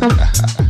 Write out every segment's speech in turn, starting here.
ha ha ha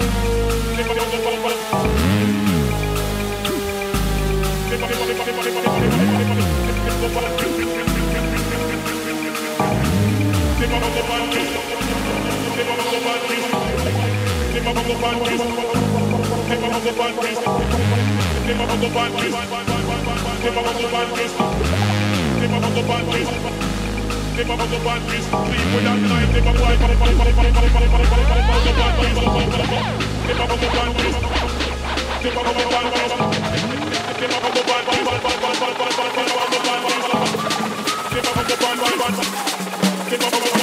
Give up on the bunches. up, Thank you.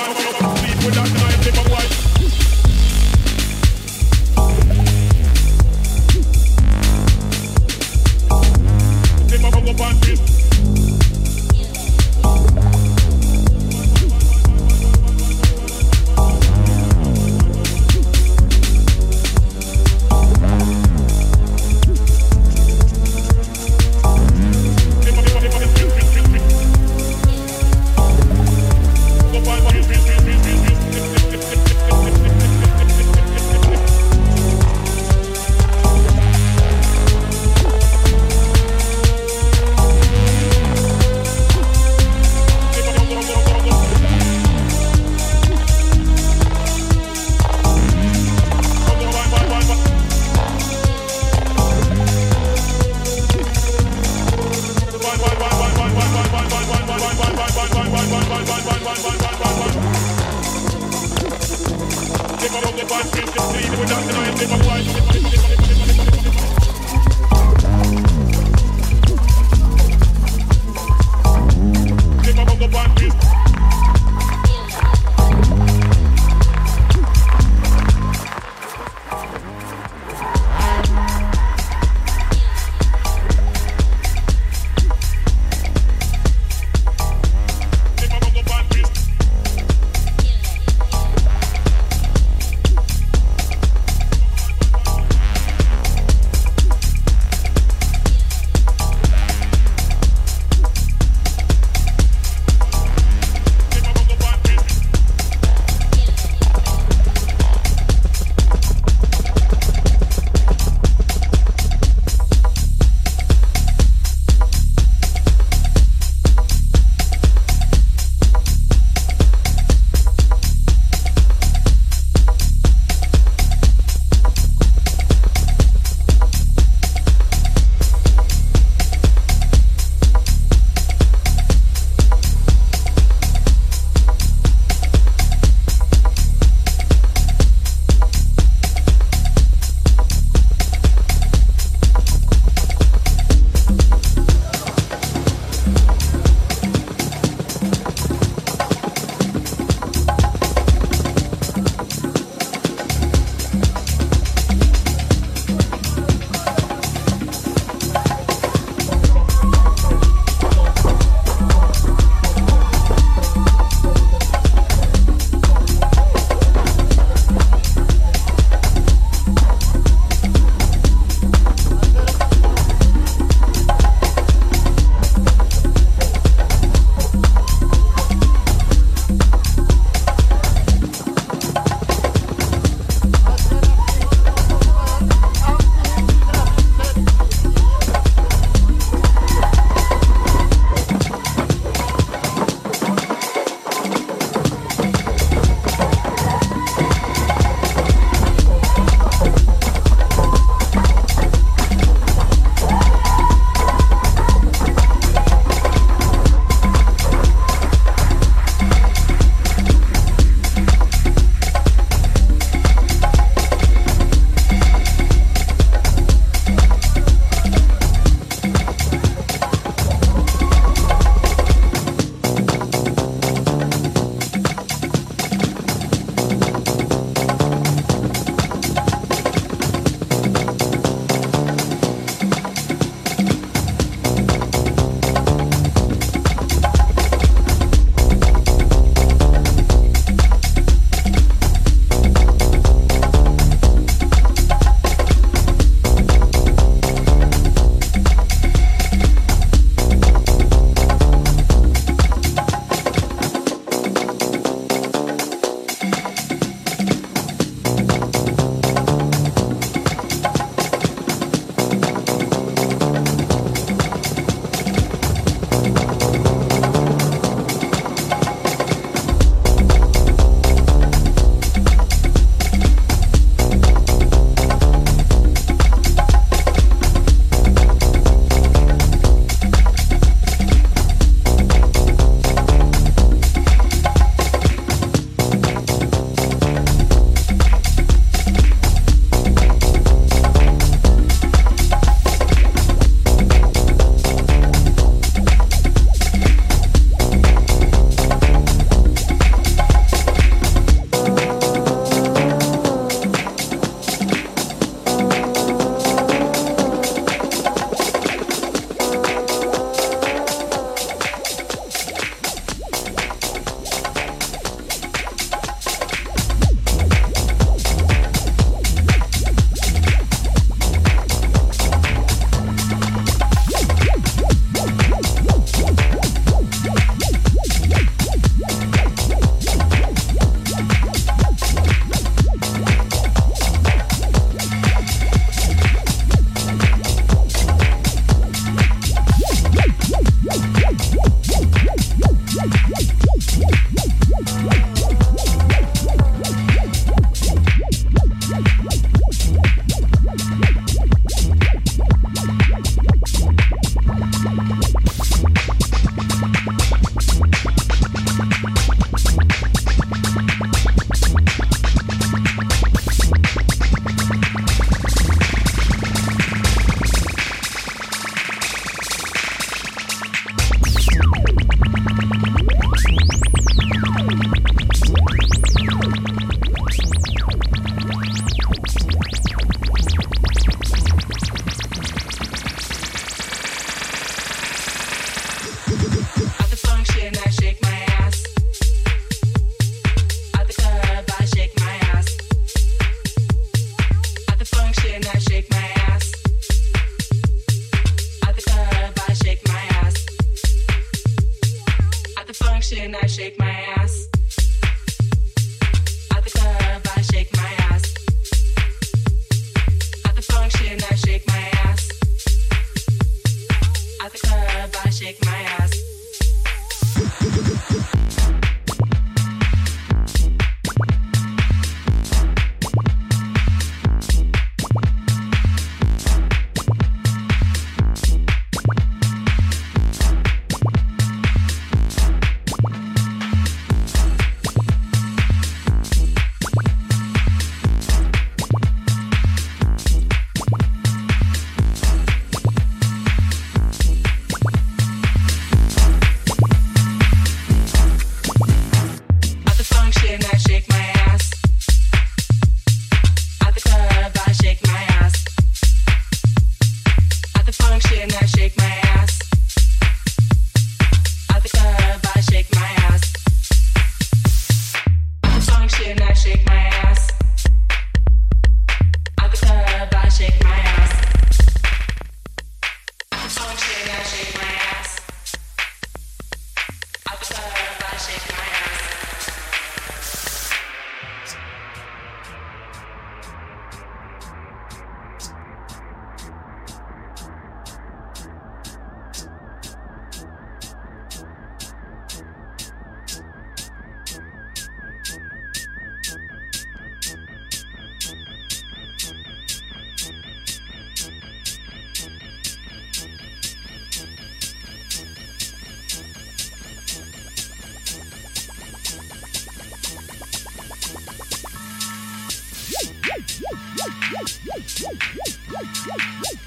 Woof, woof, woof, woof.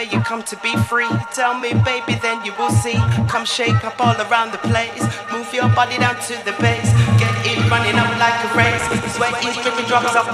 where you come to be free. Tell me, baby, then you will see. Come shake up all around the place. Move your body down to the bass. Get it running up like a race. Sweat is dripping drops off